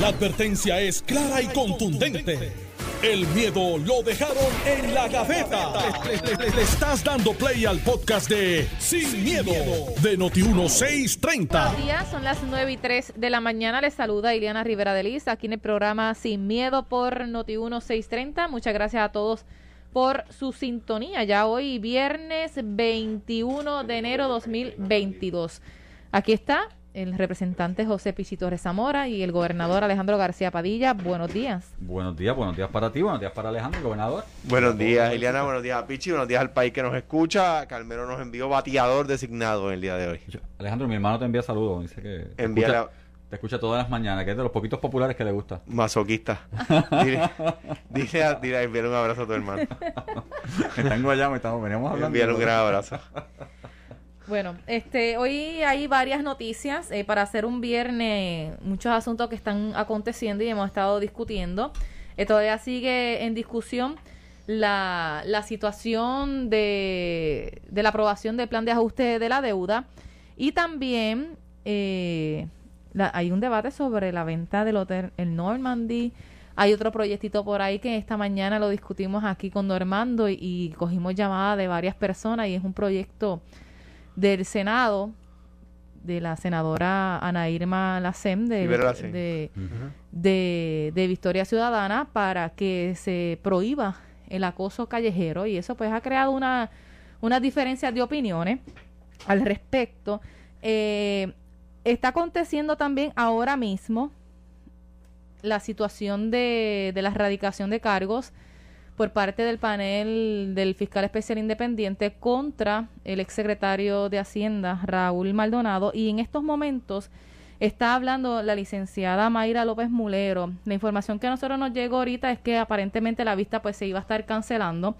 La advertencia es clara y contundente. El miedo lo dejaron en la gaveta. Le, estás dando play al podcast de Sin, miedo, de Noti1630. Buenos días, son las 9 y 3 de la mañana. Les saluda Ileana Rivera de Liz aquí en el programa Sin Miedo por Noti 1630. Muchas gracias a todos por su sintonía. Ya hoy, viernes 21 de enero 2022. Aquí está el representante José Pichi Torres Zamora y el gobernador Alejandro García Padilla. Buenos días. Buenos días, buenos días para ti, buenos días para Alejandro, el gobernador. Buenos días, Eliana. Buenos días a Pichi. Buenos días al país que nos escucha. Carmelo nos envió bateador designado en el día de hoy. Alejandro, mi hermano te envía saludos, dice que te Envíale escucha, te escucha todas las mañanas, que es de los poquitos populares que le gusta. Masoquista. Dile, dile, a- dile a enviarle un abrazo a tu hermano. Está en Guayama, estamos, veníamos hablando. Envíale un gran abrazo. Bueno, este, hoy hay varias noticias eh, para hacer un viernes, muchos asuntos que están aconteciendo y hemos estado discutiendo. Eh, todavía sigue en discusión la, la situación de, de la aprobación del plan de ajuste de la deuda y también eh, la- hay un debate sobre la venta del hotel el Normandy. Hay otro proyectito por ahí que esta mañana lo discutimos aquí con Normando y, y cogimos llamada de varias personas y es un proyecto del Senado de la senadora Ana Irma Lacem de, de, de, de Victoria Ciudadana para que se prohíba el acoso callejero. Y eso pues ha creado una, unas diferencias de opiniones al respecto. Eh, está aconteciendo también ahora mismo la situación de, de la erradicación de cargos por parte del panel del fiscal especial independiente contra el exsecretario de Hacienda, Raúl Maldonado, y en estos momentos está hablando la licenciada Mayra López Mulero. La información que a nosotros nos llegó ahorita es que aparentemente la vista pues se iba a estar cancelando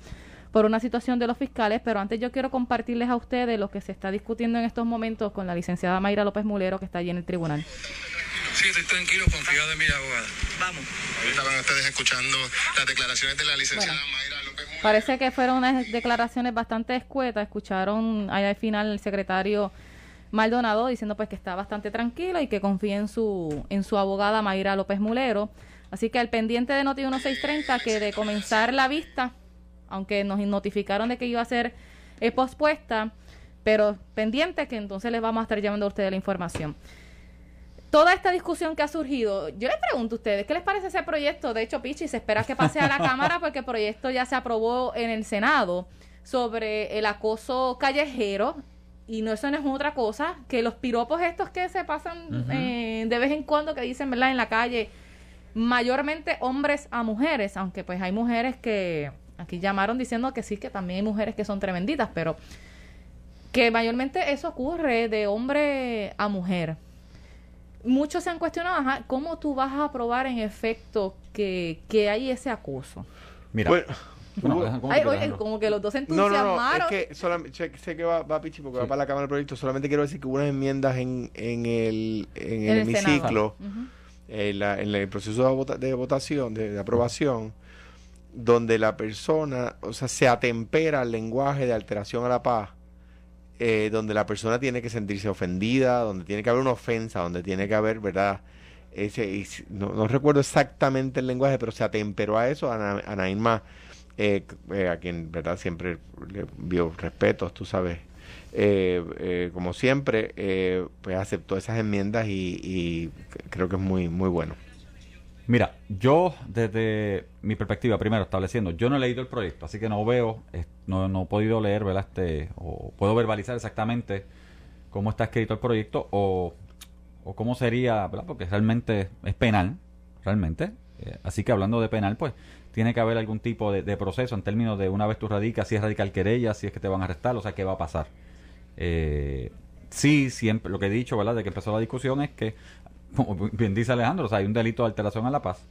por una situación de los fiscales, pero antes yo quiero compartirles a ustedes lo que se está discutiendo en estos momentos con la licenciada Mayra López Mulero que está allí en el tribunal. Sí, estoy tranquilo, confiado en mi abogada. Vamos. Ahorita van ustedes escuchando las declaraciones de la licenciada Mayra López Mulero. Parece que fueron unas declaraciones bastante escuetas. Escucharon allá al final el secretario Maldonado diciendo pues que está bastante tranquilo y que confía en su en su abogada Mayra López Mulero. Así que al pendiente de Noti 1630 que de comenzar la vista, aunque nos notificaron de que iba a ser eh, pospuesta, pero pendiente que entonces les vamos a estar llamando a ustedes la información toda esta discusión que ha surgido, yo les pregunto a ustedes, ¿qué les parece ese proyecto? De hecho, Pichi, se espera que pase a la Cámara porque el proyecto ya se aprobó en el Senado sobre el acoso callejero. Y no eso no es otra cosa que los piropos estos que se pasan eh, de vez en cuando que dicen, ¿verdad? En la calle, mayormente hombres a mujeres, aunque pues hay mujeres que aquí llamaron diciendo que sí, que también hay mujeres que son tremenditas, pero que mayormente eso ocurre de hombre a mujer. Muchos se han cuestionado, ajá, ¿cómo tú vas a probar en efecto que, que hay ese acoso? Mira, como que los dos se no, no, no. entusiasmaron. Es que solamente, sé, que va, va Pichi porque va para la Cámara del Proyecto. Solamente quiero decir que hubo unas enmiendas en, en el, en En el hemiciclo. Ujú. en, la- en el proceso de, vota- de votación, de, de aprobación, donde la persona, o sea, se atempera al lenguaje de alteración a la paz, eh, donde la persona tiene que sentirse ofendida, donde tiene que haber una ofensa, donde tiene que haber, ¿verdad? Ese, si- no, no recuerdo exactamente el lenguaje, pero se atemperó a eso, Ana, Ana Irma, eh, eh, a quien, ¿verdad? Siempre le vio respetos, tú sabes. Eh, eh, como siempre, pues aceptó esas enmiendas y, y creo que es muy, muy bueno. Mira, yo desde mi perspectiva, primero estableciendo, yo no he leído el proyecto, así que no veo, no, no he podido leer, ¿verdad? Este, o puedo verbalizar exactamente cómo está escrito el proyecto o, o cómo sería, ¿verdad? Porque realmente es penal, realmente. Eh, así que hablando de penal, pues tiene que haber algún tipo de, de proceso en términos de una vez tú radicas, si es radical querella, si es que te van a arrestar, o sea, qué va a pasar. Eh, sí, siempre, lo que he dicho, ¿verdad? De que empezó la discusión es que, como bien dice Alejandro, o sea, hay un delito de alteración a la paz.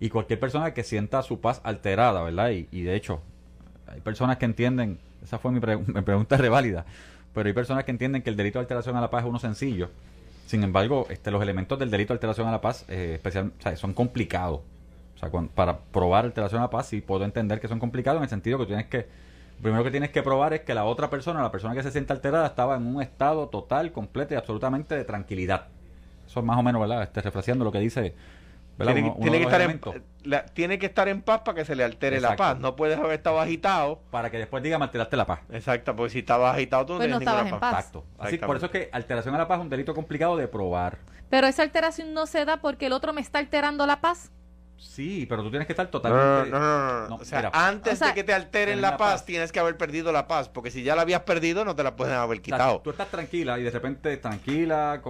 Y cualquier persona que sienta su paz alterada, ¿verdad? Y, y de hecho, hay personas que entienden, esa fue mi, pre- mi pregunta reválida, pero hay personas que entienden que el delito de alteración a la paz es uno sencillo. Sin embargo, este, los elementos del delito de alteración a la paz eh, especial, o sea, son complicados. O sea, para probar alteración a la paz sí puedo entender que son complicados en el sentido que tienes que, primero que tienes que probar es que la otra persona, la persona que se siente alterada, estaba en un estado total, completo y absolutamente de tranquilidad. Eso es más o menos, ¿verdad? Este, refraseando lo que dice ¿verdad? Tiene, Uno- que- uno tiene de que los estar en, la- tiene que estar en paz para que se le altere la Exacto. paz. No puedes haber estado agitado. para que después diga alteraste la paz. Exacto, porque si estabas agitado tú no Pues no tienes ninguna estabas en paz. paz. Exacto. Así, por eso es que alteración a la paz es un delito complicado de probar. Pero esa alteración no se da porque el otro me está alterando la paz. Sí, pero tú tienes que estar totalmente... no, no, no, no. No, O sea, mira. antes O sea, de que te alteren la la paz, paz. tienes que haber perdido la paz. Porque si ya la habías perdido, no te la pueden haber O sea, quitado. tú estás tranquila y de repente tranquila,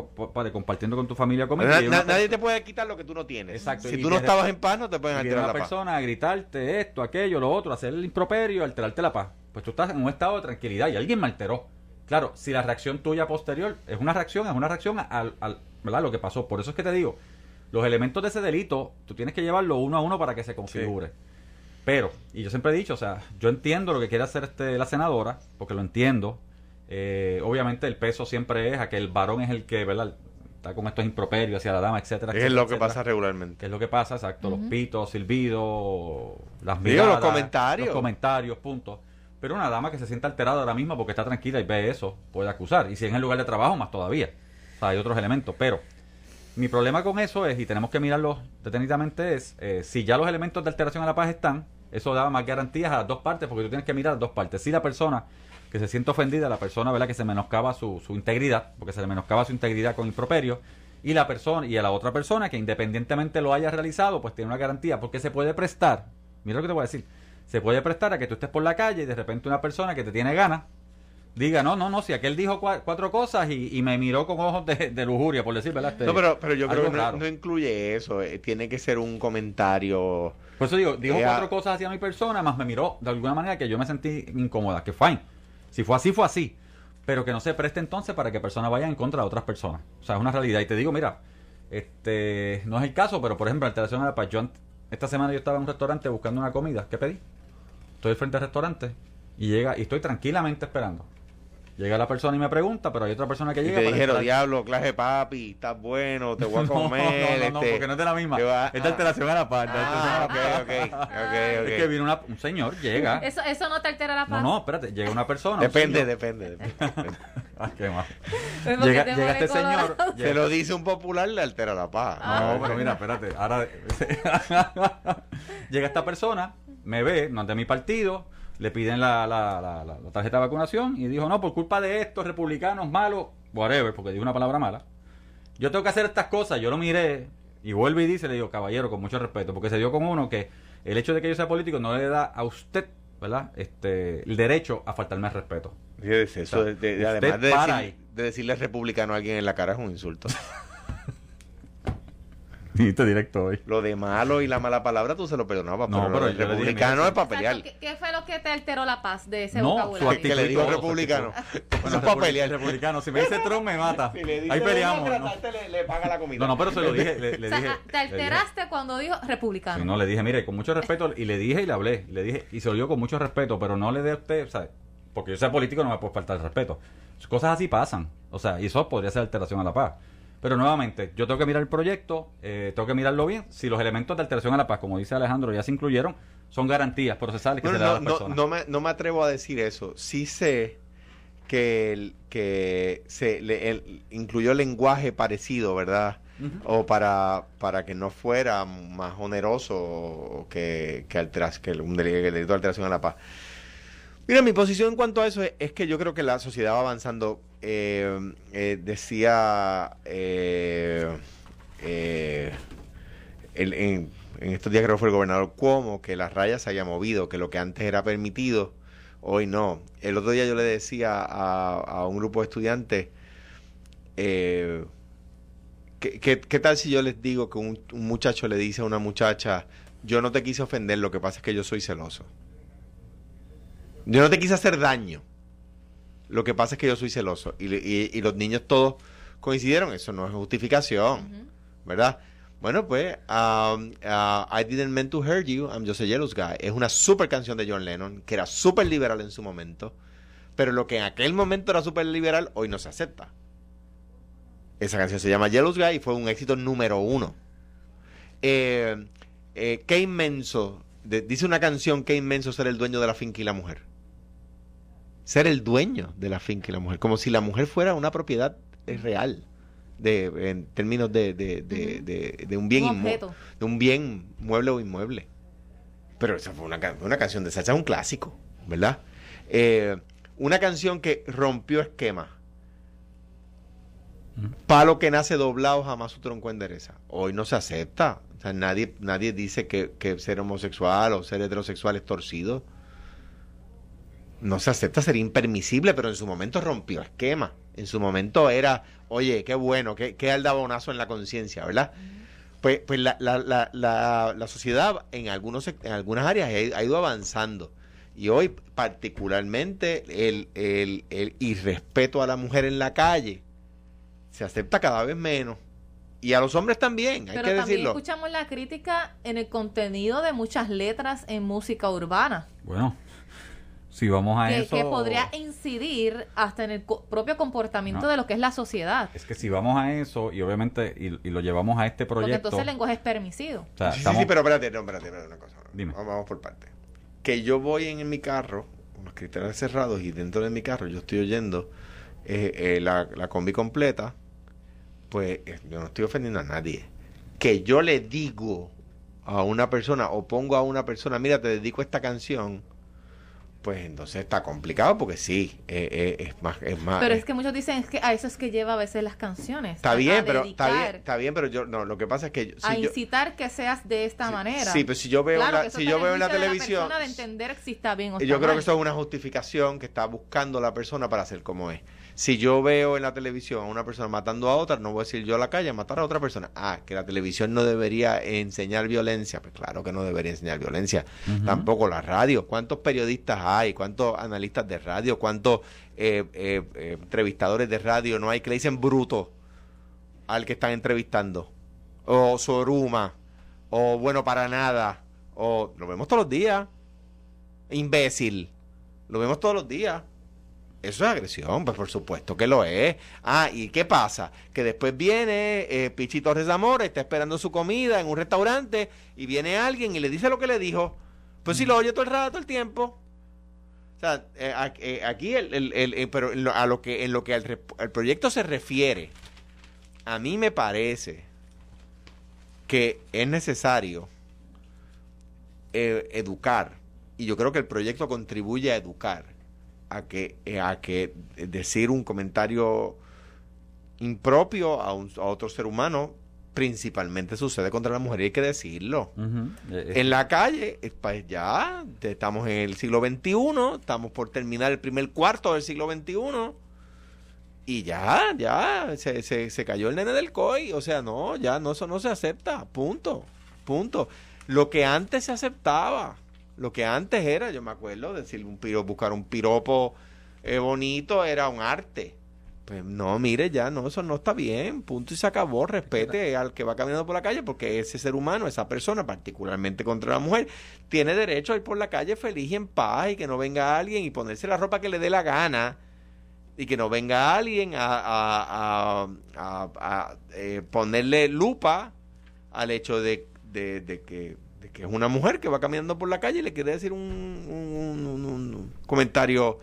compartiendo con tu familia, comiendo. na- una nadie te puede quitar lo que tú no tienes. Exacto, Si y tú no estabas en paz, no te pueden alterar una la paz. persona a gritarte esto, aquello, lo otro, hacer el improperio, alterarte la paz. Pues tú estás en un estado de tranquilidad y alguien me alteró. Claro, si la reacción tuya posterior es una reacción, es una reacción al, al- ¿verdad? lo que pasó. Por eso es que te digo, los elementos de ese delito, tú tienes que llevarlo uno a uno para que se configure. Pero, y yo siempre he dicho, o sea, yo entiendo lo que quiere hacer este, la senadora, porque lo entiendo. Eh, obviamente el peso siempre es a que el varón es el que, ¿verdad? Está con estos improperios hacia la dama, etcétera. Es etcétera, lo que etcétera. pasa regularmente. ¿Qué es lo que pasa? Exacto, los pitos, silbidos, las Digo, los miradas, comentarios. Los comentarios, punto. Pero una dama que se sienta alterada ahora mismo porque está tranquila y ve eso, puede acusar. Y si es en el lugar de trabajo, más todavía. O sea, hay otros elementos. Pero mi problema con eso es, y tenemos que mirarlo detenidamente, es eh, si ya los elementos de alteración a la paz están, eso da más garantías a las dos partes, porque tú tienes que mirar las dos partes. Si la persona que se siente ofendida, la persona ¿verdad? que se menoscaba su, su integridad, porque se le menoscaba su integridad con improperio, y la persona y a la otra persona que independientemente lo haya realizado, pues tiene una garantía, porque se puede prestar, mira lo que te voy a decir, se puede prestar a que tú estés por la calle y de repente una persona que te tiene ganas diga, no, no, no, si aquel dijo cua- cuatro cosas y, y me miró con ojos de, de lujuria, por decir, ¿verdad? Este, No, pero, pero yo creo que no, incluye eso. eh, Tiene que ser un comentario. Por eso digo, dijo cuatro cosas hacia mi persona, más me miró de alguna manera que yo me sentí incómoda, que fine. Si fue así, fue así. Pero que no se preste entonces para que personas vayan en contra de otras personas. O sea, es una realidad. Y te digo, mira, este no es el caso, pero por ejemplo, alteración a la paz. Yo esta semana yo estaba en un restaurante buscando una comida. ¿Qué pedí? Estoy frente al restaurante y llega y estoy tranquilamente esperando. Llega la persona y me pregunta, pero hay otra persona que Y llega. te para dijeron, diablo, clase papi, estás bueno, te voy a No, comer. no, no, no, este, porque no es de la misma. te va- Es de alteración a la paz. Ah. Es que viene una- un señor, llega. Eso, eso no te altera la No, paz. no, espérate, llega una persona. Depende, depende, depende. Ay, qué mal. Es porque Llega, te llega este señor. Se lo dice un popular, le altera la paz. No, pero mira, espérate. Ahora llega esta persona, me ve, no es de mi partido, le piden la, la- la- la- tarjeta de vacunación y dijo, no, por culpa de estos republicanos malos, whatever, porque dijo una palabra mala, yo tengo que hacer estas cosas, yo lo miré y vuelve y dice, le digo, caballero, con mucho respeto, porque se dio con uno que el hecho de que yo sea político no le da a usted, ¿verdad? Este, el derecho a faltarme el respeto. Fíjese, eso de- de- de- Usted además decir- de decirle republicano a alguien en la cara es un insulto. Dijiste directo hoy. Lo de malo y la mala palabra tú se lo perdonabas, No, pero, dije, republicano es para. ¿Qué, qué fue lo que te alteró la paz de ese No, vocabulario? Que le digo republicano. Bueno, es para pelear. republicano. Si me dice Trump, me mata. Si le dice Ahí peleamos. "No, ¿no? tratarte, le, le paga la comida. No, no, pero se lo dije. Le, le o sea, dije te le dije- alteraste cuando dijo republicano. Sí, no, le dije, mire, con mucho respeto, y le dije y le hablé, le dije, y se lo digo con mucho respeto, pero no le dé a usted, o sea, porque yo sea político no me puede faltar el respeto. Cosas así pasan, o sea, y eso podría ser alteración a la paz. Pero nuevamente, yo tengo que mirar el proyecto, eh, tengo que mirarlo bien. Si los elementos de alteración a la paz, como dice Alejandro, ya se incluyeron, son garantías procesales que No, se le dan a las no, personas. no me, no me atrevo a decir eso. Sí sé que, el- que se le, el- incluyó lenguaje parecido, ¿verdad? O para, para que no fuera más oneroso que, que, que un deli- el delito de alteración a la paz. Mira, mi posición en cuanto a eso es, que yo creo que la sociedad va avanzando. Eh, eh, decía eh, eh, en, estos días creo que fue el gobernador Cuomo que la raya se haya movido, que lo que antes era permitido, hoy no. El otro día yo le decía a, un grupo de estudiantes, eh, ¿qué, qué, qué tal si yo les digo que un, un muchacho le dice a una muchacha, yo no te quise ofender, lo que pasa es que yo soy celoso? Yo no te quise hacer daño. Lo que pasa es que yo soy celoso. Y, le- y- y los niños todos coincidieron. Eso no es justificación. ¿Verdad? Bueno, pues, um, uh, I didn't mean to hurt you, I'm just a jealous guy. Es una super canción de John Lennon, que era súper liberal en su momento, pero lo que en aquel momento era súper liberal, hoy no se acepta. Esa canción se llama Jealous Guy y fue un éxito número uno. Eh, eh, qué inmenso, de- dice una canción, qué inmenso ser el dueño de la finca y la mujer. Ser el dueño de la finca y la mujer, como si la mujer fuera una propiedad eh, real. de, en términos de, de, de, de- de un bien Un inmue- objeto. de un bien mueble o inmueble. Pero esa fue una, una canción de salsa, un clásico, ¿verdad? Eh, una canción que rompió esquemas. Palo que nace doblado jamás su tronco endereza. Hoy no se acepta. O sea, nadie, nadie dice que, que ser homosexual o ser heterosexual es torcido. No se acepta, sería impermisible, pero en su momento rompió esquema. En su momento era, oye, qué bueno, qué, qué aldabonazo en la conciencia, ¿verdad? Pues, pues la, la, la, la, la sociedad en, algunos, en algunas áreas ha ido- ha ido avanzando. Y hoy, particularmente, el, el, el irrespeto a la mujer en la calle se acepta cada vez menos. Y a los hombres también, hay Pero que también decirlo. escuchamos la crítica en el contenido de muchas letras en música urbana. Bueno, si vamos a que, eso... que podría incidir hasta en el co- propio comportamiento No. de lo que es la sociedad. Es que si vamos a eso y obviamente y, y lo llevamos a este Porque proyecto... entonces el lenguaje es permisivo. o sea, Sí, sí, estamos- sí, pero espérate, no, espérate, espérate una cosa. Dime. Vamos, vamos por parte. Que yo voy en, en mi carro, con los cristales cerrados, y dentro de mi carro yo estoy oyendo eh, eh, la, la combi completa, pues eh, yo no estoy ofendiendo a nadie. Que yo le digo a una persona o pongo a una persona, mira, te dedico esta canción, pues entonces está complicado porque sí, eh, eh, es más, es más. Pero eh, es que muchos dicen es que a eso es que lleva a veces las canciones. Está bien, pero está bien, está bien, pero yo no, lo que pasa es que yo- a yo- incitar que seas de esta Sí, manera. sí, pero si yo veo Claro, la- si yo veo en la juicio de televisión- persona de entender si está bien o Yo está creo mal. que eso es una justificación que está buscando la persona para hacer como es. Si yo veo en la televisión a una persona matando a otra, no voy a decir yo a la calle a matar a otra persona. Ah, que la televisión no debería enseñar violencia. Pues claro que no debería enseñar violencia. Tampoco la radio. ¿Cuántos periodistas hay? ¿Cuántos analistas de radio? ¿Cuántos eh, eh, eh, entrevistadores de radio no hay que le dicen bruto al que están entrevistando? O soruma. O bueno para nada. O lo vemos todos los días imbécil. Lo vemos todos los días. Eso es agresión, pues por supuesto que lo es. Ah, ¿y qué pasa? Que después viene eh, Pichi Torres Zamora, está esperando su comida en un restaurante y viene alguien y le dice lo que le dijo. Pues si lo oye todo el rato, todo el tiempo. Eh, eh, aquí, el, el- el- eh, pero en lo- a lo que, en lo que al, al proyecto se refiere, a mí me parece que es necesario educar y yo creo que el proyecto contribuye a educar a que a que decir un comentario impropio a, un- a otro ser humano principalmente sucede contra la mujer y hay que decirlo. Eh, eh, en la calle eh, pues ya estamos en el siglo XXI estamos por terminar el primer cuarto del siglo XXI y ya, ya, se, se, se cayó el nene del COI. O sea, no, ya no, eso no se acepta. Punto. Punto. Lo que antes se aceptaba, lo que antes era, yo me acuerdo, decir un piropo, buscar un piropo eh, bonito era un arte. Pues no, mire, ya no, eso no está bien. Punto y se acabó. Respete al que va caminando por la calle porque ese ser humano, esa persona, particularmente contra la mujer, tiene derecho a ir por la calle feliz y en paz y que no venga alguien y ponerse la ropa que le dé la gana y que no venga alguien a, a- a- eh, ponerle lupa al hecho de, de- de que, de que es una mujer que va caminando por la calle y le quiere decir un, un- un- un- un comentario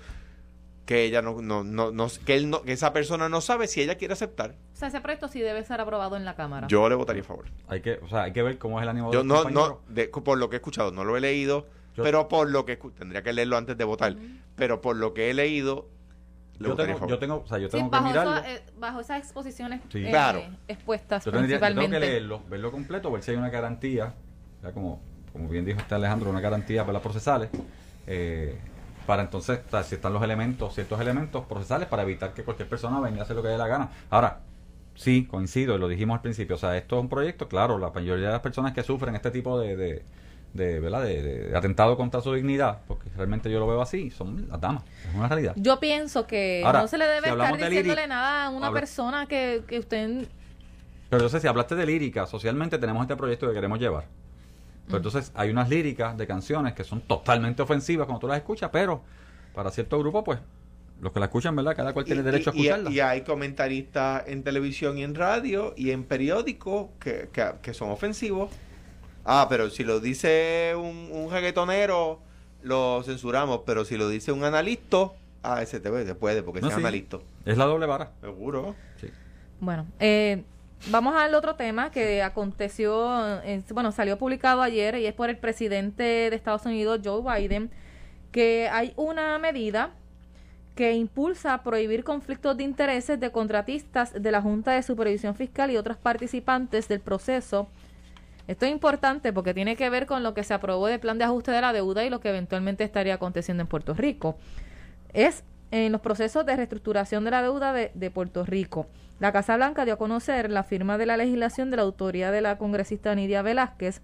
que ella no, no, no, no- que él no, que esa persona no sabe si ella quiere aceptar. O sea, ese proyecto sí debe ser aprobado en la Cámara. Yo le votaría a favor. hay que, o sea, hay que ver cómo es el ánimo de Yo los no, compañeros. no, de- por lo que he escuchado, no lo he leído, Yo- pero por lo que tendría que leerlo antes de votar, pero por lo que he leído, le Yo tengo, yo tengo, o sea, yo Sí, que bajo, mirarlo. eso, eh, bajo esas exposiciones Sí. eh, Claro. expuestas Yo, tendría, yo tengo principalmente. que leerlo, verlo completo, ver si hay una garantía, ya como, como bien dijo este Alejandro, una garantía para las procesales, eh, para entonces, si están los elementos, ciertos elementos procesales, para evitar que cualquier persona venga a hacer lo que dé la gana. Ahora, sí, coincido, y lo dijimos al principio, o sea, esto es un proyecto, claro, la mayoría de las personas que sufren este tipo de, de, de, ¿verdad? de, de atentado contra su dignidad, porque realmente yo lo veo así, son las damas, es una realidad. Yo pienso que Ahora, no se le debe si estar diciéndole lírica, nada a una habla- persona que, que usted... Pero entonces, si hablaste de lírica, socialmente tenemos este proyecto que queremos llevar. Pero entonces hay unas líricas de canciones que son totalmente ofensivas cuando tú las escuchas, pero para cierto grupo, pues, los que la escuchan, ¿verdad? Cada cual tiene Y- derecho a y- escucharla. Y, hay comentaristas en televisión y en radio y en periódicos que, que, que son ofensivos. Ah, pero si lo dice un, un reggaetonero, lo censuramos. Pero si lo dice un analista, ah, ese te, se puede porque No, sea sí. analista. Es la doble vara. Seguro. Sí. Bueno, eh, vamos al otro tema que aconteció, bueno, salió publicado ayer y es por el presidente de Estados Unidos, Joe Biden, que hay una medida que impulsa a prohibir conflictos de intereses de contratistas de la Junta de Supervisión Fiscal y otros participantes del proceso. Esto es importante porque tiene que ver con lo que se aprobó del plan de ajuste de la deuda y lo que eventualmente estaría aconteciendo en Puerto Rico. Es en los procesos de reestructuración de la deuda de, de Puerto Rico. La Casa Blanca dio a conocer la firma de la legislación de la autoría de la congresista Nidia Velázquez,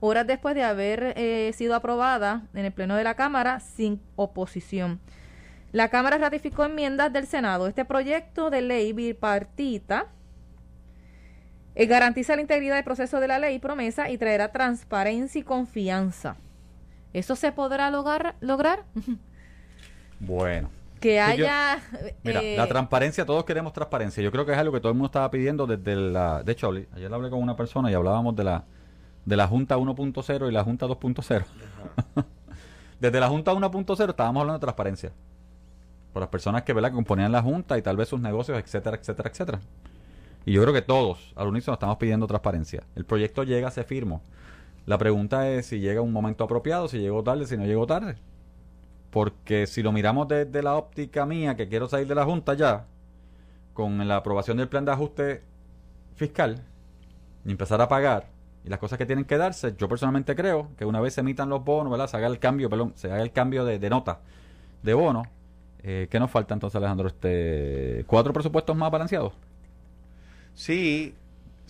horas después de haber eh, sido aprobada en el Pleno de la Cámara sin oposición. La Cámara ratificó enmiendas del Senado. Este proyecto de ley bipartita eh, garantiza la integridad del proceso de la ley promesa y traerá transparencia y confianza. ¿Eso se podrá lograr? lograr? Bueno. Que Sí, yo- haya... Mira, eh, la transparencia, todos queremos transparencia. Yo creo que es algo que todo el mundo estaba pidiendo desde la... De hecho, ayer hablé con una persona y hablábamos de la, de la Junta 1.0 y la Junta 2.0. desde la Junta 1.0 estábamos hablando de transparencia. Por las personas que, ¿verdad? que componían la Junta y tal vez sus negocios, etcétera, etcétera, etcétera. Y yo creo que todos, al unísono, estamos pidiendo transparencia. El proyecto llega, se firmó. La pregunta es si llega un momento apropiado, si llegó tarde, si no llegó tarde. Porque si lo miramos desde la óptica mía, que quiero salir de la Junta ya, con la aprobación del plan de ajuste fiscal, y empezar a pagar, y las cosas que tienen que darse, yo personalmente creo que una vez se emitan los bonos, ¿verdad? Se haga el cambio, perdón, se haga el cambio de, de nota de bono. Eh, ¿Qué nos falta entonces, Alejandro? Este, ¿Cuatro presupuestos más balanceados? Sí,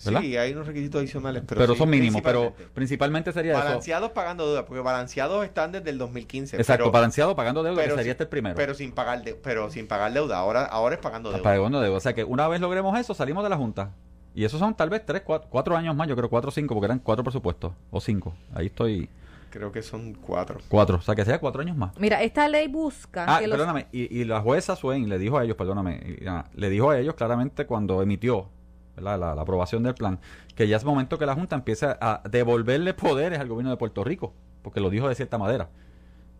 ¿Verdad? sí, hay unos requisitos adicionales, pero, Pero, sí, son mínimos, pero principalmente. sería eso. Balanceados pagando deuda, porque balanceados están desde el 2015. Exacto, pero, balanceado pagando deuda, que pero sería sí- este el primero. Pero sin pagar de- pero sin pagar deuda. Ahora, ahora es pagando deuda. Pagando deuda. O sea que una vez logremos eso, salimos de la Junta. Y esos son tal vez tres, cuatro, cuatro años más, yo creo cuatro o cinco, porque eran cuatro presupuestos. O cinco. Ahí estoy. Creo que son cuatro. Cuatro. O sea que sea cuatro años más. Mira, esta ley busca Ah, que los- perdóname. Y, y la jueza Swain le dijo a ellos, perdóname, y, ah, le dijo a ellos claramente cuando emitió. La, la aprobación del plan, que ya es momento que la Junta empiece a devolverle poderes al gobierno de Puerto Rico, porque lo dijo de cierta manera.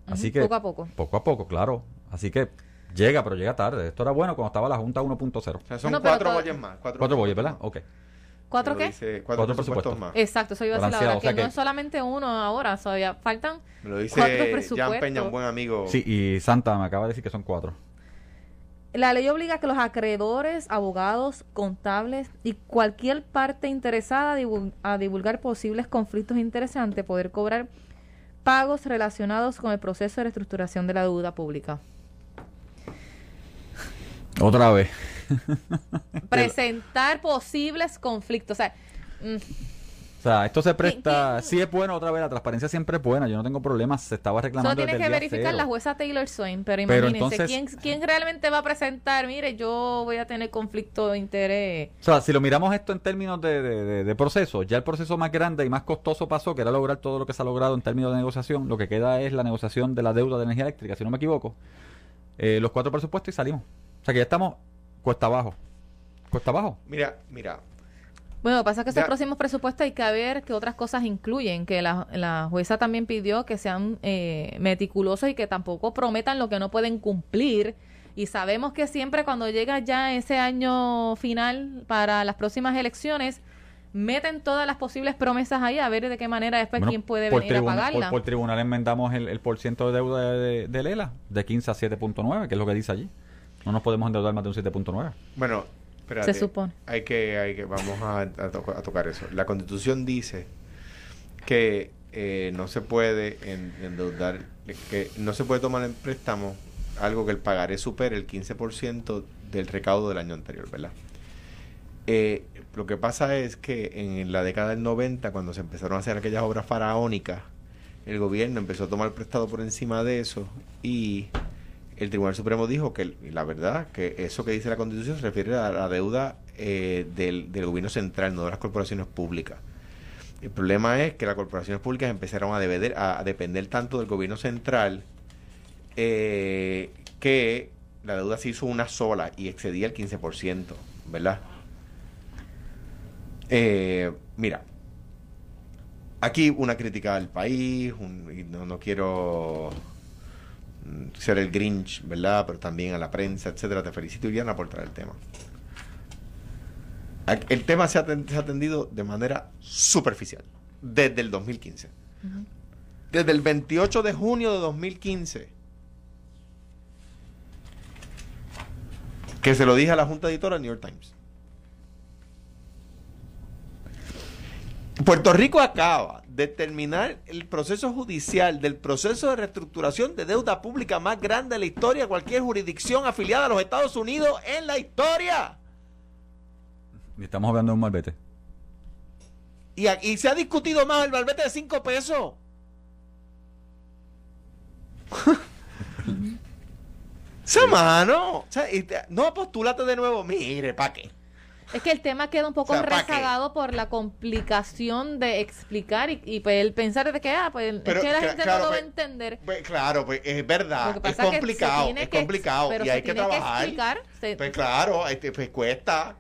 Así que poco a poco. Poco a poco, claro. Así que llega, pero llega tarde. Esto era bueno cuando estaba la Junta 1.0. O sea, son No, cuatro boyes más. Cuatro, Cuatro boyes, ¿verdad? Ok. ¿Cuatro qué? dice, cuatro, Cuatro presupuestos, presupuestos. más. Exacto, eso iba a decir ahora, o sea que, no que- es solamente uno ahora, todavía faltan Me lo dice Cuatro Jan presupuestos. Peña, un buen amigo. Sí, y Santa me acaba de decir que son cuatro. La ley obliga a que los acreedores, abogados, contables y cualquier parte interesada a divul- a divulgar posibles conflictos interesantes poder cobrar pagos relacionados con el proceso de reestructuración de la deuda pública. Otra vez. Presentar posibles conflictos. O sea, mm, O sea, esto se presta. ¿Quién- Sí es bueno, otra vez. La transparencia siempre es buena. Yo no tengo problemas. Se estaba reclamando. Solo tiene desde que el día verificar cero. la jueza Taylor Swain, pero Pero imagínense, entonces- ¿quién, ¿quién realmente va a presentar? Mire, yo voy a tener conflicto de interés. O sea, si lo miramos esto en términos de, de- de- de proceso, ya el proceso más grande y más costoso pasó, que era lograr todo lo que se ha logrado en términos de negociación. Lo que queda es la negociación de la deuda de energía eléctrica, si no me equivoco. Eh, los cuatro presupuestos y salimos. O sea que ya estamos cuesta abajo. Cuesta abajo. Mira, mira. Bueno, lo que pasa es que esos Ya. próximos presupuestos hay que ver qué otras cosas incluyen, que la, la jueza también pidió que sean eh, meticulosos y que tampoco prometan lo que no pueden cumplir. Y sabemos que siempre cuando llega ya ese año final para las próximas elecciones, meten todas las posibles promesas ahí a ver de qué manera después Bueno, quién puede venir a pagarla. Por, por tribunal enmendamos el, el por ciento de deuda de, de Lela, de 15 a 7.9, que es lo que dice allí. No nos podemos endeudar más de un 7.9. Bueno, espérate. Se supone. Hay que, hay que, vamos a, a to- a tocar eso. La constitución dice que eh, no se puede en- endeudar, que no se puede tomar en préstamo algo que el pagaré supere el 15% del recaudo del año anterior, ¿verdad? Eh, lo que pasa es que en la década del 90, cuando se empezaron a hacer aquellas obras faraónicas, el gobierno empezó a tomar prestado por encima de eso y el Tribunal Supremo dijo que la verdad que eso que dice la Constitución se refiere a la deuda eh, del, gobierno central, no de las corporaciones públicas. El problema es que las corporaciones públicas empezaron a, depender, tanto del gobierno central eh, que la deuda se hizo una sola y excedía el 15%, ¿verdad? Eh, mira, aquí una crítica al país, un- no, no quiero ser el Grinch, ¿verdad? Pero también a la prensa, etcétera. Te felicito, Iriana, por traer el tema. El tema se ha, atendido de manera superficial desde el 2015. Desde el 28 de junio de 2015. Que se lo dije a la Junta Editora del New York Times. Puerto Rico acaba de terminar el proceso judicial del proceso de reestructuración de deuda pública más grande de la historia cualquier jurisdicción afiliada a los Estados Unidos en la historia. Y estamos hablando de un malvete. Y, y se ha discutido más el malvete de 5 pesos. O sea, no, postúlate de nuevo. Mire, ¿para qué? Es que el tema queda un poco rezagado por la complicación de explicar y, y, pues el pensar de que, ah, pues Pero, es que la gente claro, no lo va a pues, entender. Pues, claro, pues es verdad. Es complicado. es que complicado. y hay que trabajar. explicar, se- Pues claro, pues cuesta.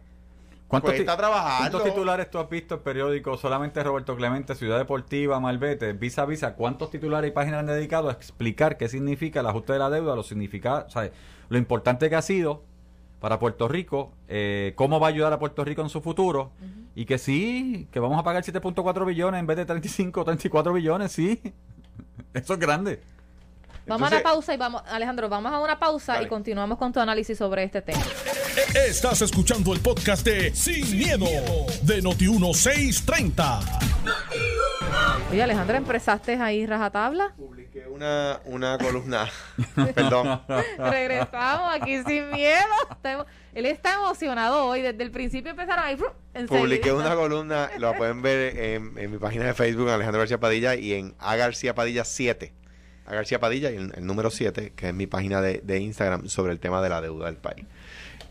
¿Cuántos, Cuesta trabajarlo. ¿Cuántos titulares tú has visto en periódicos? Solamente Roberto Clemente, Ciudad Deportiva, Malvete, Visa Visa. ¿Cuántos titulares y páginas han dedicado a explicar qué significa el ajuste de la deuda? Lo significa, o sea, lo importante que ha sido para Puerto Rico, eh, cómo va a ayudar a Puerto Rico en su futuro y que sí, que vamos a pagar 7.4 billones en vez de 35 o 34 billones, sí. Eso es grande. Vamos a una pausa y vamos, Alejandro, vamos a una pausa Dale. y continuamos con tu análisis sobre este tema. Estás escuchando el podcast de Sin, miedo, de Noti1630. Oye, Alejandro, ¿empezaste ahí rajatabla? Publiqué una, una columna. Perdón. Regresamos aquí sin miedo. Él está emocionado hoy. Desde el principio empezaron ahí. Publiqué una columna, lo pueden ver en, en mi página de Facebook, Alejandro García Padilla, y en A García Padilla 7. A García Padilla y el, el número 7, que es mi página de, de Instagram, sobre el tema de la deuda del país.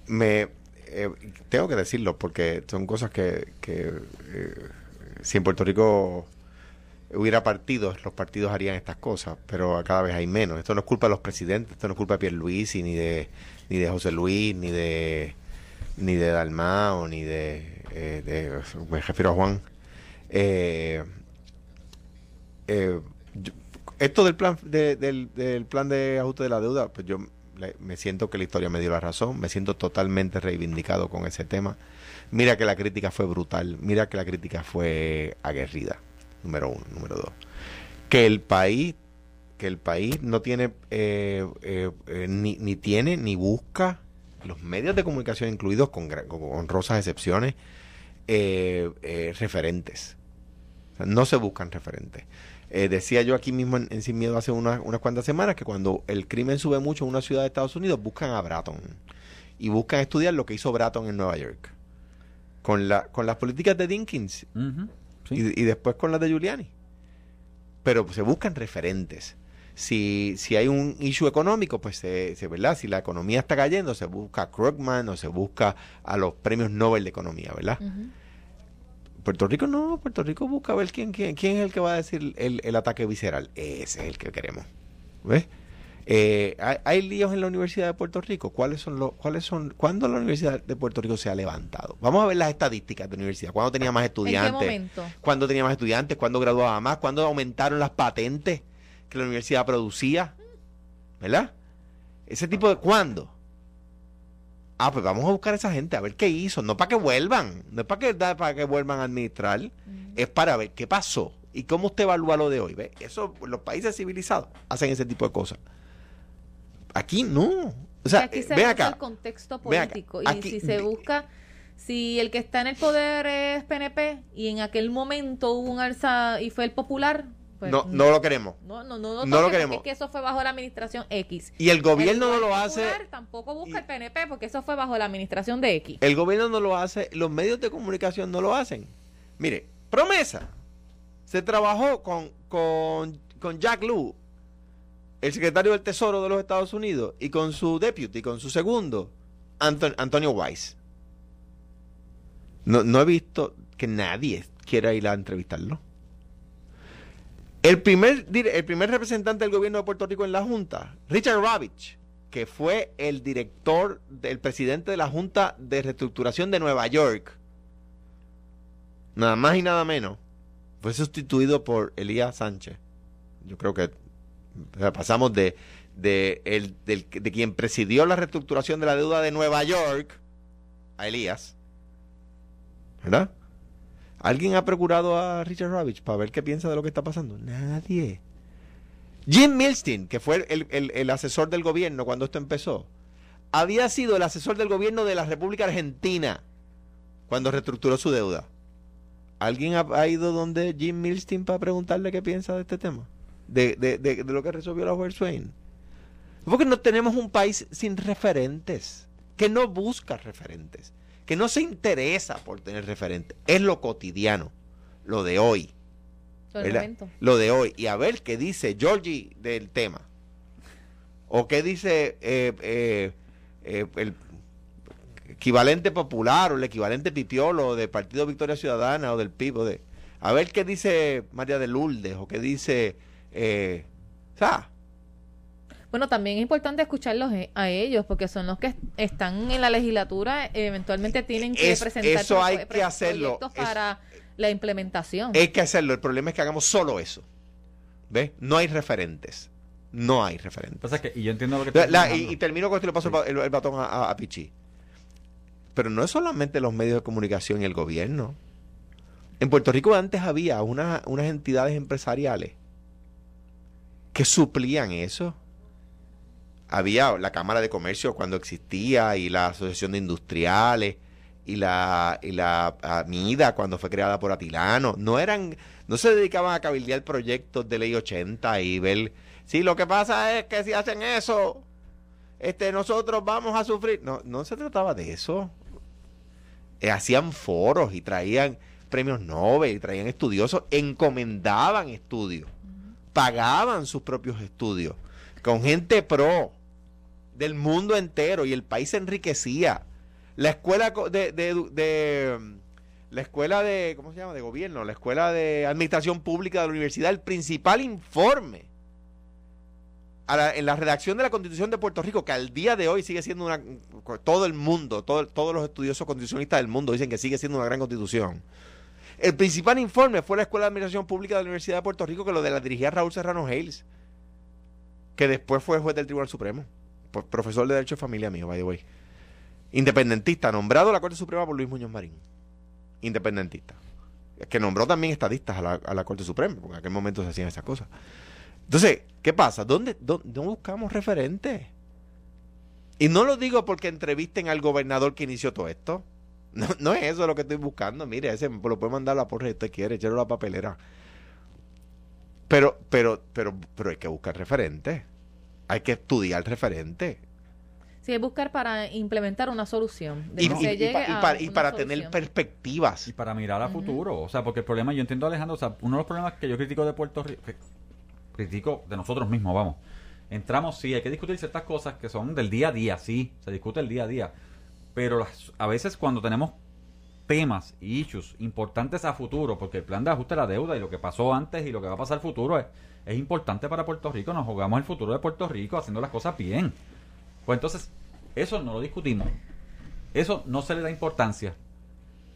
Me eh, tengo que decirlo porque son cosas que, que eh, si en Puerto Rico hubiera partidos, los partidos harían estas cosas, pero cada vez hay menos. Esto no es culpa de los presidentes, esto no es culpa de Pierluisi, ni de, ni de José Luis, ni de ni de Dalmao, ni de, eh, me refiero a Juan. Eh, eh, esto del plan de- del, plan de ajuste de la deuda, pues yo me siento que la historia me dio la razón, me siento totalmente reivindicado con ese tema. Mira que la crítica fue brutal, mira que la crítica fue aguerrida, número uno, número dos. Que el país, que el país no tiene, eh, eh, eh, ni, ni tiene, ni busca los medios de comunicación incluidos con, con honrosas excepciones, eh, referentes. O sea, no se buscan referentes. Decía yo aquí mismo en, Sin Miedo hace unas, unas cuantas semanas que cuando el crimen sube mucho en una ciudad de Estados Unidos, buscan a Bratton y buscan estudiar lo que hizo Bratton en Nueva York. Con, la, con las políticas de Dinkins sí. y, y después con las de Giuliani. Pero se buscan referentes. Si, si hay un issue económico, pues se, se- ¿verdad? Si la economía está cayendo, se busca a Krugman o se busca a los premios Nobel de Economía, ¿verdad? Puerto Rico no, Puerto Rico busca ver quién, quién, quién es el que va a decir el, el ataque visceral. Ese es el que queremos. ¿Ves? Eh, hay, hay líos en la Universidad de Puerto Rico. ¿Cuáles son los, cuáles son, cuándo la Universidad de Puerto Rico se ha levantado? Vamos a ver las estadísticas de la universidad. ¿Cuándo tenía más ¿En qué estudiantes? momento? ¿Cuándo tenía más estudiantes? ¿Cuándo graduaba más? ¿Cuándo aumentaron las patentes que la universidad producía? ¿Verdad? Ese tipo de... ¿Cuándo? Ah, pues vamos a buscar a esa gente, a ver qué hizo. No para que vuelvan, no es para que, para que vuelvan a administrar, es para ver qué pasó y cómo usted evalúa lo de hoy. ¿Ve? Eso, los países civilizados hacen ese tipo de cosas. Aquí no. O sea, aquí se ve acá. el contexto acá. político. Y si se busca, si el que está en el poder es PNP y en aquel momento hubo un alza y fue el popular, pues no, no lo queremos. no, no, no, no, no lo queremos. Es que eso fue bajo la administración X. Y el gobierno El no lo hace. Tampoco busca y- el PNP porque eso fue bajo la administración de X. El gobierno no lo hace, los medios de comunicación no lo hacen. Mire, promesa. Se trabajó con, con, con Jack Lew, el secretario del Tesoro de los Estados Unidos, y con su deputy, con su segundo, Anton- Antonio Weiss. No, no he visto que nadie quiera ir a entrevistarlo. El primer, el primer representante del gobierno de Puerto Rico en la Junta, Richard Ravitch, que fue el director, del presidente de la Junta de Reestructuración de Nueva York, nada más y nada menos, fue sustituido por Elías Sánchez. Yo creo que pasamos de, de, el, de quien presidió la reestructuración de la deuda de Nueva York a Elías. ¿Verdad? ¿Alguien ha procurado a Richard Ravitch para ver qué piensa de lo que está pasando? Nadie. Jim Milstein, que fue el, el- el asesor del gobierno cuando esto empezó, había sido el asesor del gobierno de la República Argentina cuando reestructuró su deuda. ¿Alguien ha, ha ido donde Jim Milstein para preguntarle qué piensa de este tema? De, de- de- de lo que resolvió la Howard Swain. Porque no tenemos un país sin referentes, que no busca referentes, que no se interesa por tener referentes. Es lo cotidiano, lo de hoy. Lo de hoy. Y a ver qué dice Georgie del tema. O qué dice eh, eh, eh, el equivalente popular o el equivalente pipiolo del Partido Victoria Ciudadana o del PIB. o de, a ver qué dice María de Lourdes o qué dice... Eh, Bueno, también es importante escucharlos eh, a ellos, porque son los que están en la legislatura, eventualmente tienen que Es- presentar eso pro- hay pro- que hacerlo. proyectos Es- para la implementación. hay que hacerlo. El problema es que hagamos solo eso. ¿Ves? No hay referentes. No hay referentes. Que, y yo entiendo lo que La- estás la- mencionando. y, y termino con esto y le paso el ba- el, el batón a, a- a Pichi. Pero no es solamente los medios de comunicación y el gobierno. En Puerto Rico antes había una- unas entidades empresariales que suplían eso. Había la Cámara de Comercio cuando existía y la Asociación de Industriales y la, y la ah, MIDA cuando fue creada por Atilano. No eran, no se dedicaban a cabildear proyectos de ley 80 y ver, sí, lo que pasa es que si hacen eso, este, nosotros vamos a sufrir. No, no se trataba de eso. Eh, hacían foros y traían premios Nobel, y traían estudiosos, encomendaban estudios, pagaban sus propios estudios, con gente pro del mundo entero y el país se enriquecía. La escuela de, de, mm, la escuela de ¿cómo se llama? de gobierno, la escuela de administración pública de la universidad, el principal informe a la- en la redacción de la Constitución de Puerto Rico, que al día de hoy sigue siendo una todo el mundo, todo- todos los estudiosos constitucionistas del mundo dicen que sigue siendo una gran constitución. El principal informe fue la Escuela de Administración Pública de la Universidad de Puerto Rico, que lo de la dirigía Raúl Serrano Hales, que después fue juez del Tribunal Supremo, por- profesor de Derecho de Familia mío, by the way. Independentista, nombrado a la Corte Suprema por Luis Muñoz Marín. Independentista. Que nombró también estadistas a la, a la Corte Suprema, porque en aquel momento se hacían esas cosas. Entonces, ¿qué pasa? ¿Dónde, dónde, dónde buscamos referentes? Y no lo digo porque entrevisten al gobernador que inició todo esto. No, no es eso lo que estoy buscando. Mire, ese me lo puede mandar a la porra si usted quiere, echarlo a la papelera. Pero, pero, pero, pero hay que buscar referentes. Hay que estudiar referentes. Sí, es buscar para implementar una solución. De Y, que y- se y llegue pa- y a para, y una para solución. tener perspectivas. Y para mirar a futuro. O sea, porque el problema, yo entiendo, Alejandro, o sea, uno de los problemas que yo critico de Puerto Rico, critico de nosotros mismos, vamos. Entramos, sí, hay que discutir ciertas cosas que son del día a día, sí, se discute el día a día. Pero las- a veces cuando tenemos temas y issues importantes a futuro, porque el plan de ajuste de la deuda y lo que pasó antes y lo que va a pasar futuro es, importante para Puerto Rico, nos jugamos el futuro de Puerto Rico haciendo las cosas bien. Pues entonces, eso no lo discutimos. Eso no se le da importancia.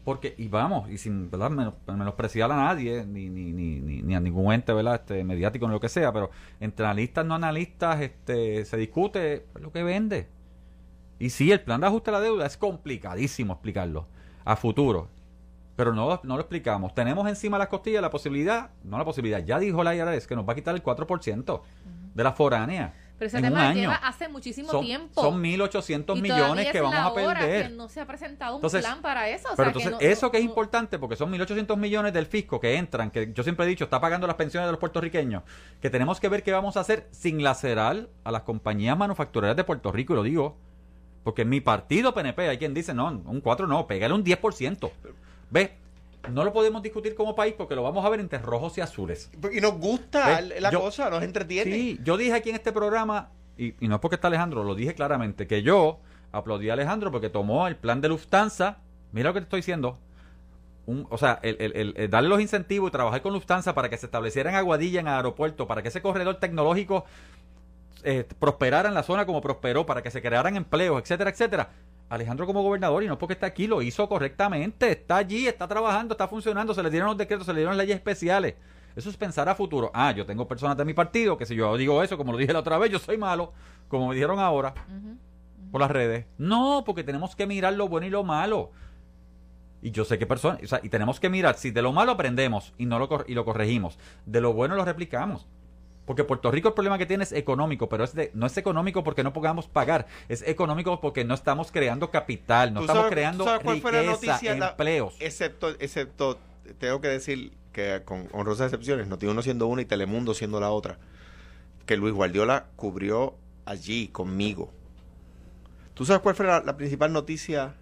Porque, y vamos, y sin ¿verdad? menos- menospreciar a nadie, ni, ni, ni, ni, ni a ningún ente ¿verdad? Este, mediático, ni lo que sea, pero entre analistas no analistas este, se discute lo que vende. Y sí, el plan de ajuste a la deuda es complicadísimo explicarlo a futuro. Pero no, no lo explicamos. Tenemos encima las costillas la posibilidad, no la posibilidad, ya dijo la IRS que nos va a quitar el 4% de la foránea. Pero ese en un tema año. lleva hace muchísimo Son, tiempo. son 1.800 Y millones que vamos a perder. que no se ha presentado un Entonces, plan para eso. o Pero sea, que entonces, no- eso no- que es no- importante, porque son 1.800 millones del fisco que entran, que yo siempre he dicho, está pagando las pensiones de los puertorriqueños, que tenemos que ver qué vamos a hacer sin lacerar a las compañías manufactureras de Puerto Rico, y lo digo, porque en mi partido PNP hay quien dice, no, un 4 no, pégale un 10%. ¿Ves? No lo podemos discutir como país porque lo vamos a ver entre rojos y azules. Y nos gusta ¿Ves? la Yo- cosa, nos entretiene. Sí, yo dije aquí en este programa, y, y no es porque está Alejandro, lo dije claramente, que yo aplaudí a Alejandro porque tomó el plan de Lufthansa. Mira lo que te estoy diciendo. Un- o sea, el, el- el- el darle los incentivos y trabajar con Lufthansa para que se estableciera en Aguadilla, en aeropuerto, para que ese corredor tecnológico eh, prosperara en la zona como prosperó, para que se crearan empleos, etcétera, etcétera. Alejandro como gobernador, y no porque está aquí, lo hizo correctamente, está allí, está trabajando, está funcionando, se le dieron los decretos, se le dieron leyes especiales. Eso es pensar a futuro. Ah, yo tengo personas de mi partido que si yo digo eso, como lo dije la otra vez, yo soy malo, como me dijeron ahora por las redes. No, porque tenemos que mirar lo bueno y lo malo. Y yo sé que personas, o sea, y tenemos que mirar, si de lo malo aprendemos y no lo y lo corregimos, de lo bueno lo replicamos. Porque Puerto Rico el problema que tiene es económico, pero es de, no es económico porque no podamos pagar, es económico porque no estamos creando capital, no ¿Tú estamos sabes- creando riqueza, noticia? La- empleos. Excepto, excepto, tengo que decir que con honrosas excepciones, no uno siendo una y Telemundo siendo la otra, que Luis Guardiola cubrió allí conmigo. ¿Tú sabes cuál fue la, la principal noticia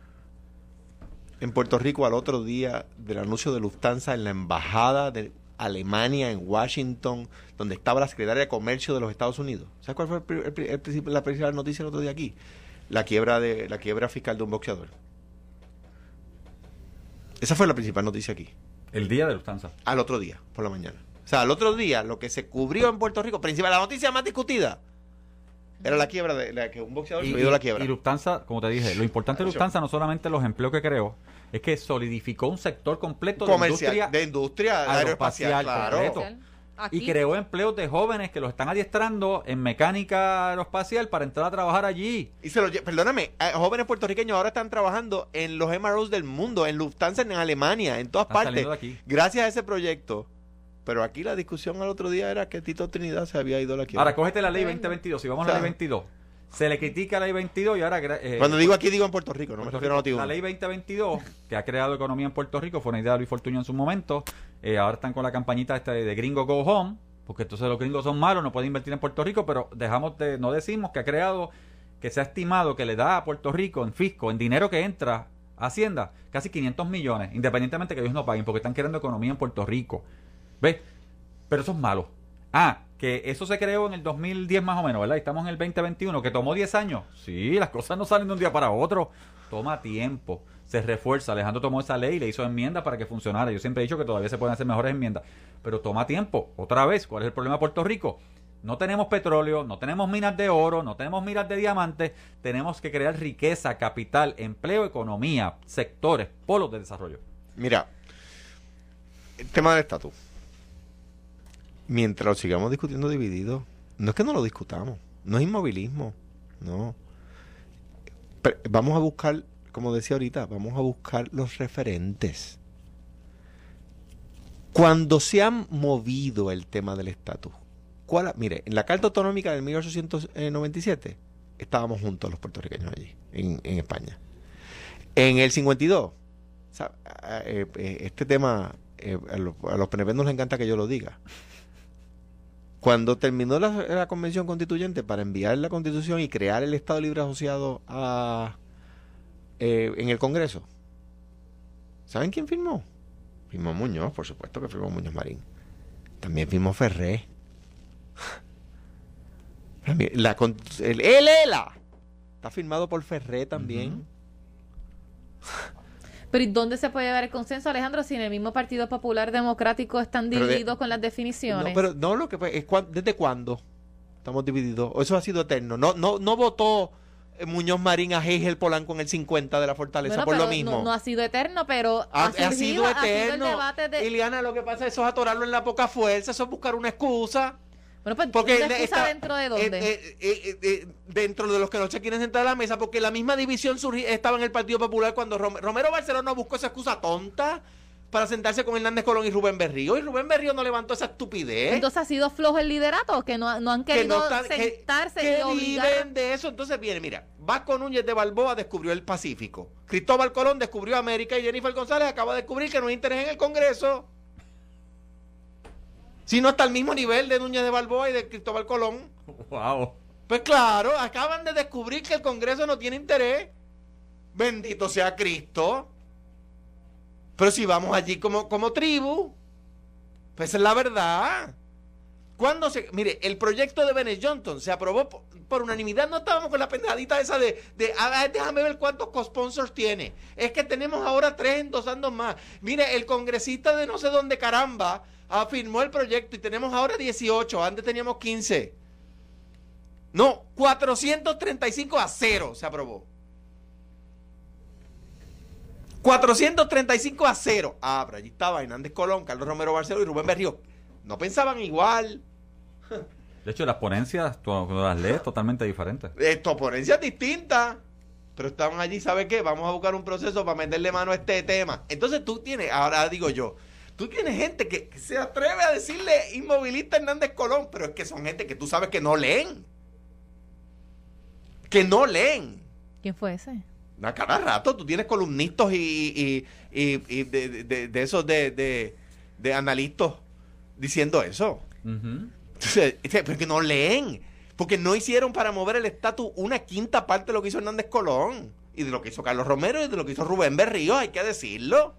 en Puerto Rico al otro día del anuncio de Lufthansa en la embajada de Alemania en Washington, donde estaba la secretaria de Comercio de los Estados Unidos? ¿Sabes cuál fue el la principal noticia el otro día aquí? La quiebra de la quiebra fiscal de un boxeador. Esa fue la principal noticia aquí. El día de Lufthansa. Al otro día, por la mañana. O sea, al otro día, lo que se cubrió en Puerto Rico, principal, la noticia más discutida, era la quiebra de la que un boxeador se Y, dio la quiebra. y Lufthansa, como te dije, lo importante de. Lufthansa no solamente los empleos que creó, es que solidificó un sector completo comercial, de industria de industria aeroespacial, aeroespacial, claro. Aquí, y creó empleos de jóvenes que los están adiestrando en mecánica aeroespacial para entrar a trabajar allí. Y se lo perdóname, eh, jóvenes puertorriqueños ahora están trabajando en los MROs del mundo, en Lufthansa, en Alemania, en todas Están partes, aquí. gracias a ese proyecto. Pero aquí la discusión al otro día era que Tito Trinidad se había ido a la quiebra. Ahora, cógete la ley Bueno. 2022. Si vamos O sea, a la ley 22, se le critica a la ley 22 y ahora... eh, Cuando digo aquí, digo en Puerto Rico, no me refiero a Rico, Noti1. La ley 2022, que ha creado economía en Puerto Rico, fue una idea de Luis Fortuño en su momento. Eh, ahora están con la campañita esta de, de Gringo Go Home, porque entonces los gringos son malos, no pueden invertir en Puerto Rico, pero dejamos de, no decimos que ha creado, que se ha estimado que le da a Puerto Rico en fisco, en dinero que entra a Hacienda, casi 500 millones, independientemente que ellos no paguen, porque están creando economía en Puerto Rico. ¿Ves? Pero eso es malo. Ah, que eso se creó en el 2010 más o menos, ¿verdad? Estamos en el 2021, que tomó 10 años. Sí, las cosas no salen de un día para otro. Toma tiempo. Se refuerza. Alejandro tomó esa ley y le hizo enmiendas para que funcionara. Yo siempre he dicho que todavía se pueden hacer mejores enmiendas. Pero toma tiempo. Otra vez, ¿cuál es el problema de Puerto Rico? No tenemos petróleo, no tenemos minas de oro, no tenemos minas de diamantes. Tenemos que crear riqueza, capital, empleo, economía, sectores, polos de desarrollo. Mira, el tema del estatus. Mientras lo sigamos discutiendo dividido, no es que no lo discutamos, no es inmovilismo, no. Vamos a buscar, como decía ahorita, vamos a buscar los referentes. Cuando se ha movido el tema del estatus, ¿cuál mire, en la Carta Autonómica del 1897 estábamos juntos los puertorriqueños allí, en, España. En el 52, o sea, a- eh, eh, este tema eh, a, los, a los les encanta que yo lo diga. Cuando terminó la, la convención constituyente para enviar la constitución y crear el Estado Libre Asociado a, eh, en el Congreso, ¿saben quién firmó? Firmó Muñoz, por supuesto que firmó Muñoz Marín. También firmó Ferré. La, el, el ELA está firmado por Ferré también. Pero ¿y dónde se puede ver el consenso, Alejandro, si en el mismo Partido Popular Democrático están de- divididos con las definiciones? No, pero no lo que es desde cuándo estamos divididos. Eso ha sido eterno. No, no, no votó eh, Muñoz Marín a Heigel Polanco en el 50 de la Fortaleza Bueno, por lo mismo. No, no ha sido eterno, pero ha, ha, ha sido ha sido el eterno. debate de... Iliana, lo que pasa es eso es atorarlo en la poca fuerza, eso es buscar una excusa. Bueno, pues Porque ¿una está- dentro de dónde? eh, eh, eh, eh, dentro de los que no se quieren sentar a la mesa, porque la misma división surgi- estaba en el Partido Popular cuando Rom- Romero Barcelona buscó esa excusa tonta para sentarse con Hernández Colón y Rubén Berrío. Y Rubén Berrío no levantó esa estupidez. Entonces ha sido flojo el liderato, que no, no han que querido no están- que- sentarse que y obligar. de eso. Entonces viene, mira, Vasco Núñez de Balboa descubrió el Pacífico. Cristóbal Colón descubrió América y Jennifer González acaba de descubrir que no hay interés en el Congreso. Si no está al mismo nivel de Núñez de Balboa y de Cristóbal Colón. ¡Wow! Pues claro, acaban de descubrir que el Congreso no tiene interés. Bendito sea Cristo. Pero si vamos allí como, como tribu, pues es la verdad. Cuando se, mire, el proyecto de Bennett Johnson se aprobó por, por unanimidad. No estábamos con la pendejadita esa de, de "Ah, déjame ver cuántos co-sponsors tiene. Es que tenemos ahora tres endosando más. Mire, el congresista de no sé dónde caramba afirmó el proyecto y tenemos ahora 18. Antes teníamos 15. No, 435 a 0 se aprobó. 435 a 0. Ah, pero allí estaba Hernández Colón, Carlos Romero Barceló y Rubén Berrío. No pensaban igual. De hecho, las ponencias, tú, cuando las lees, totalmente diferentes. Esto, ponencias distintas. pero estaban allí, ¿sabe qué? Vamos a buscar un proceso para meterle mano a este tema. Entonces tú tienes, ahora digo yo, tú tienes gente que, que se atreve a decirle inmovilista a Hernández Colón, pero es que son gente que tú sabes que no leen. Que no leen. ¿Quién fue ese? A cada rato tú tienes columnistas y, y, y- y de, de- de esos de, de, de analistas diciendo eso. Ujú. Entonces, este, Porque no leen. Porque no hicieron para mover el estatus una quinta parte de lo que hizo Hernández Colón. Y de lo que hizo Carlos Romero y de lo que hizo Rubén Berrío, hay que decirlo.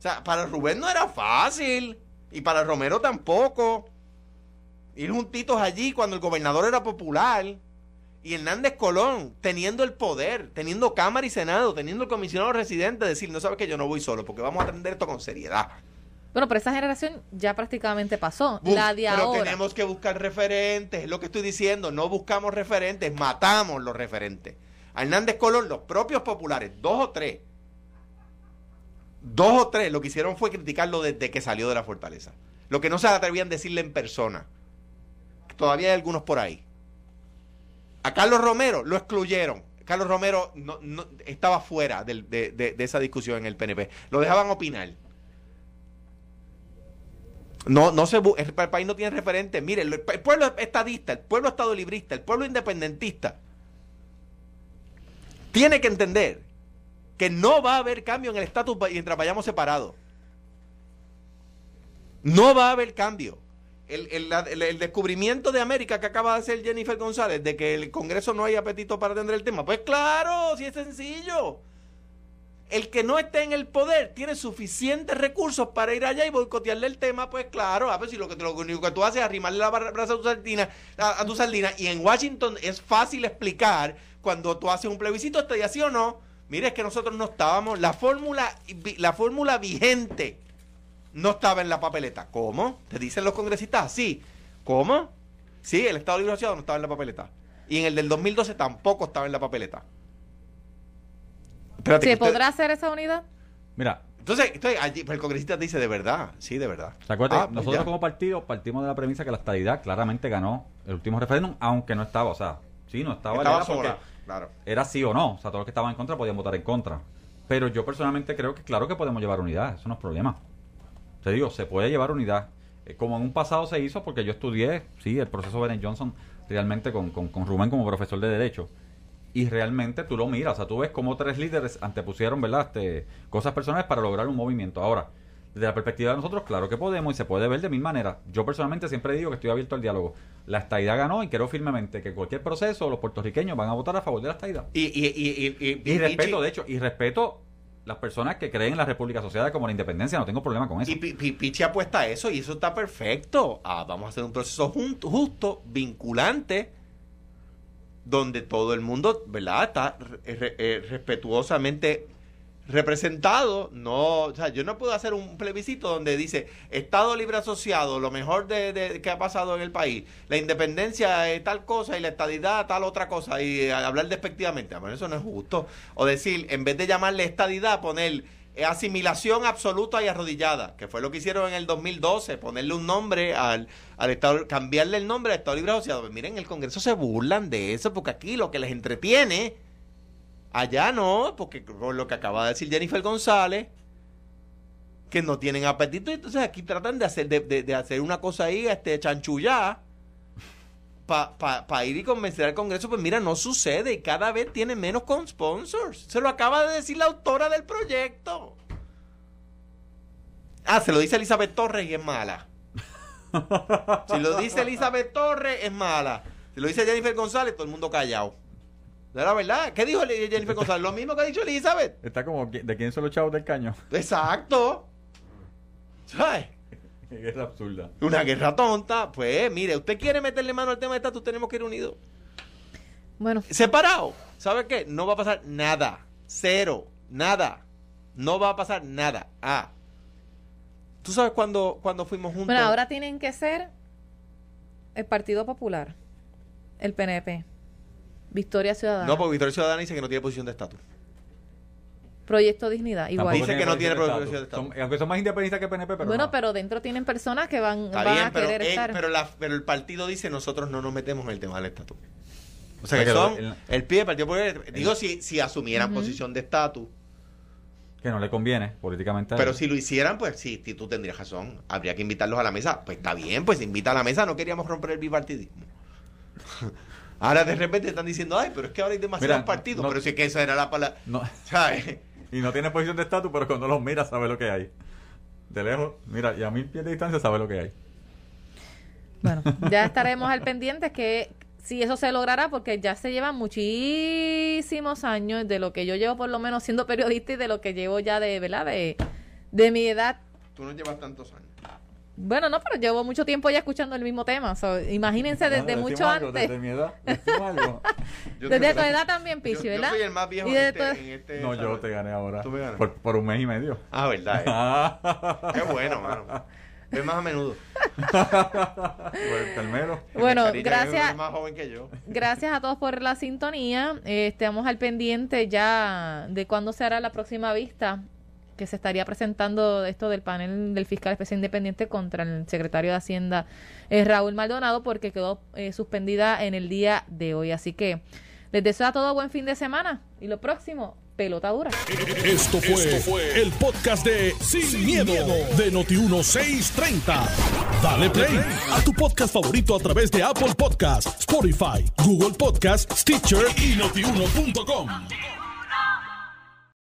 O sea, para Rubén no era fácil. Y para Romero tampoco. Ir juntitos allí cuando el gobernador era popular. Y Hernández Colón, teniendo el poder, teniendo Cámara y Senado, teniendo el comisionado residente, decir, no sabes que yo no voy solo, porque vamos a atender esto con seriedad. Bueno, pero esa generación ya prácticamente pasó. Bus- la de pero ahora. tenemos que buscar referentes, es lo que estoy diciendo, no buscamos referentes, matamos los referentes. A Hernández Colón, los propios populares, dos o tres, dos o tres, lo que hicieron fue criticarlo desde que salió de la fortaleza. Lo que no se atrevían a decirle en persona. Todavía hay algunos por ahí. A Carlos Romero lo excluyeron. Carlos Romero no, no- estaba fuera de, de- de esa discusión en el PNP. Lo dejaban opinar. No, no se el, el país no tiene referente. Mire, el, el pueblo estadista, el pueblo estadolibrista, el pueblo independentista tiene que entender que no va a haber cambio en el estatus mientras vayamos separados. No va a haber cambio. El, descubrimiento de América que acaba de hacer Jennifer González de que el Congreso no hay apetito para atender el tema. Pues claro, si es sencillo. El que no esté en el poder tiene suficientes recursos para ir allá y boicotearle el tema, pues claro, a ver si lo que, lo único que tú haces es arrimarle la brasa a tu sardina, a, tu sardina, y en Washington es fácil explicar cuando tú haces un plebiscito, ¿está sí o no? Mire, es que nosotros no estábamos, la fórmula, la fórmula vigente no estaba en la papeleta. ¿Cómo? Te dicen los congresistas así. ¿Cómo? Sí, el Estado Libre Asociado no estaba en la papeleta. Y en el del 2012 tampoco estaba en la papeleta. Espérate, ¿Se usted- podrá hacer esa unidad? Mira, entonces, entonces allí, pues el congresista dice de verdad, sí, de verdad. ¿Se acuerdan? Ah, pues Nosotros ya. como partido partimos de la premisa que la estadidad claramente ganó el último referéndum, aunque no estaba, o sea, sí, no estaba, Estaba sola, era sí o no, o sea, todos los que estaban en contra podían votar en contra. Pero yo personalmente creo que claro que podemos llevar unidad, eso no es problema. Te digo, se puede llevar unidad. Eh, Como en un pasado se hizo, porque yo estudié, sí, el proceso Bennett Johnson realmente con, con, con Rubén como profesor de Derecho. Y realmente tú lo miras, o sea, tú ves cómo tres líderes antepusieron, ¿verdad? Este, cosas personales para lograr un movimiento. Ahora, desde la perspectiva de nosotros, claro que podemos y se puede ver de mil maneras. Yo personalmente siempre digo que estoy abierto al diálogo. La estadidad ganó y creo firmemente que cualquier proceso, los puertorriqueños van a votar a favor de la estadidad. Y, y, y, y, y- respeto, de hecho, y respeto las personas que creen en la República Asociada como la independencia, no tengo problema con eso. Y Pi- Pi- Pichi apuesta a eso y eso está perfecto. Ah, vamos a hacer un proceso justo, vinculante, donde todo el mundo, ¿verdad? Está eh, respetuosamente representado. No, o sea, yo no puedo hacer un plebiscito donde dice Estado Libre Asociado, lo mejor de, de- que ha pasado en el país, la independencia es tal cosa y la estadidad tal otra cosa y eh, hablar despectivamente. Bueno, eso no es justo. O decir, en vez de llamarle estadidad, poner eh, asimilación absoluta y arrodillada, que fue lo que hicieron en el 2012, ponerle un nombre al, al Estado, cambiarle el nombre al Estado Libre Asociado. Pues miren, en el Congreso se burlan de eso, porque aquí lo que les entretiene, allá no, porque con lo que acaba de decir Jennifer González, que no tienen apetito, entonces aquí tratan de hacer, de, de- de hacer una cosa ahí, este chanchullá, para ir y convencer al Congreso, pues mira, no sucede y cada vez tiene menos con sponsors. Se lo acaba de decir la autora del proyecto. Ah, se lo dice Elizabeth Torres y es mala. Si lo dice Elizabeth Torres, es mala. Si lo dice Jennifer González, todo el mundo callado. ¿De la verdad? ¿Qué dijo Jennifer González? Lo mismo que ha dicho Elizabeth. Está como, ¿de quién son los chavos del caño? Exacto. ¿Sabes? es absurda. Una guerra tonta. Pues mire, usted quiere meterle mano al tema de estatus, tenemos que ir unidos. Bueno, Separado. ¿Sabe qué? No va a pasar nada. Cero. Nada. No va a pasar nada. Ah. ¿Tú sabes cuándo, cuándo fuimos juntos? bueno, ahora tienen que ser el Partido Popular, el PNP, Victoria Ciudadana, No, porque Victoria Ciudadana dice que no tiene posición de estatus. Proyecto Dignidad, igual. Dice que no tiene prohibición de estatus. Aunque son más independentistas que PNP, pero bueno, no. pero dentro tienen personas que van, Está van bien, a pero, querer eh, estar. pero, la- pero el partido dice nosotros no nos metemos en el tema del estatus. O sea, que son el- el pie del Partido Popular. Digo, si, si asumieran posición de estatus. Que no le conviene políticamente. a Pero si lo hicieran, pues sí, sí, tú tendrías razón. Habría que invitarlos a la mesa. Pues está bien, pues invita a la mesa. No queríamos romper el bipartidismo. Ahora de repente están diciendo, ay, pero es que ahora hay demasiados Mira, partidos. no- pero si es que esa era la palabra. No, ¿Sabes? y no tiene posición de estatus, pero cuando los mira sabe lo que hay. De lejos, mira, y a mil pies de distancia sabe lo que hay. Bueno, ya estaremos al pendiente que si eso se logrará, porque ya se llevan muchísimos años de lo que yo llevo por lo menos siendo periodista y de lo que llevo ya de, ¿verdad? De, de mi edad. Tú no llevas tantos años. Bueno, no, pero llevo mucho tiempo ya escuchando el mismo tema. So, imagínense desde mucho algo, antes. Desde mi edad. Desde tu edad también, Pichi, yo- yo ¿verdad? soy el más viejo en este, tu- en este No, yo te gané ahora. Tú me ganas. Por, por un mes y medio. Ah, verdad. eh. Qué bueno, mano. Es más a menudo. Pues, Calmero. Bueno, gracias. Es más joven que yo. Gracias a todos por la sintonía. Eh, estamos al pendiente ya de cuándo se hará la próxima vista que se estaría presentando esto del panel del fiscal especial independiente contra el secretario de Hacienda eh, Raúl Maldonado porque quedó eh, suspendida en el día de hoy. Así que les deseo a todos buen fin de semana y lo próximo, pelota dura. Esto fue, el podcast de Sin, miedo, de Noti1630. Dale play a tu podcast favorito a través de Apple Podcasts, Spotify, Google Podcasts, Stitcher y notiuno.com.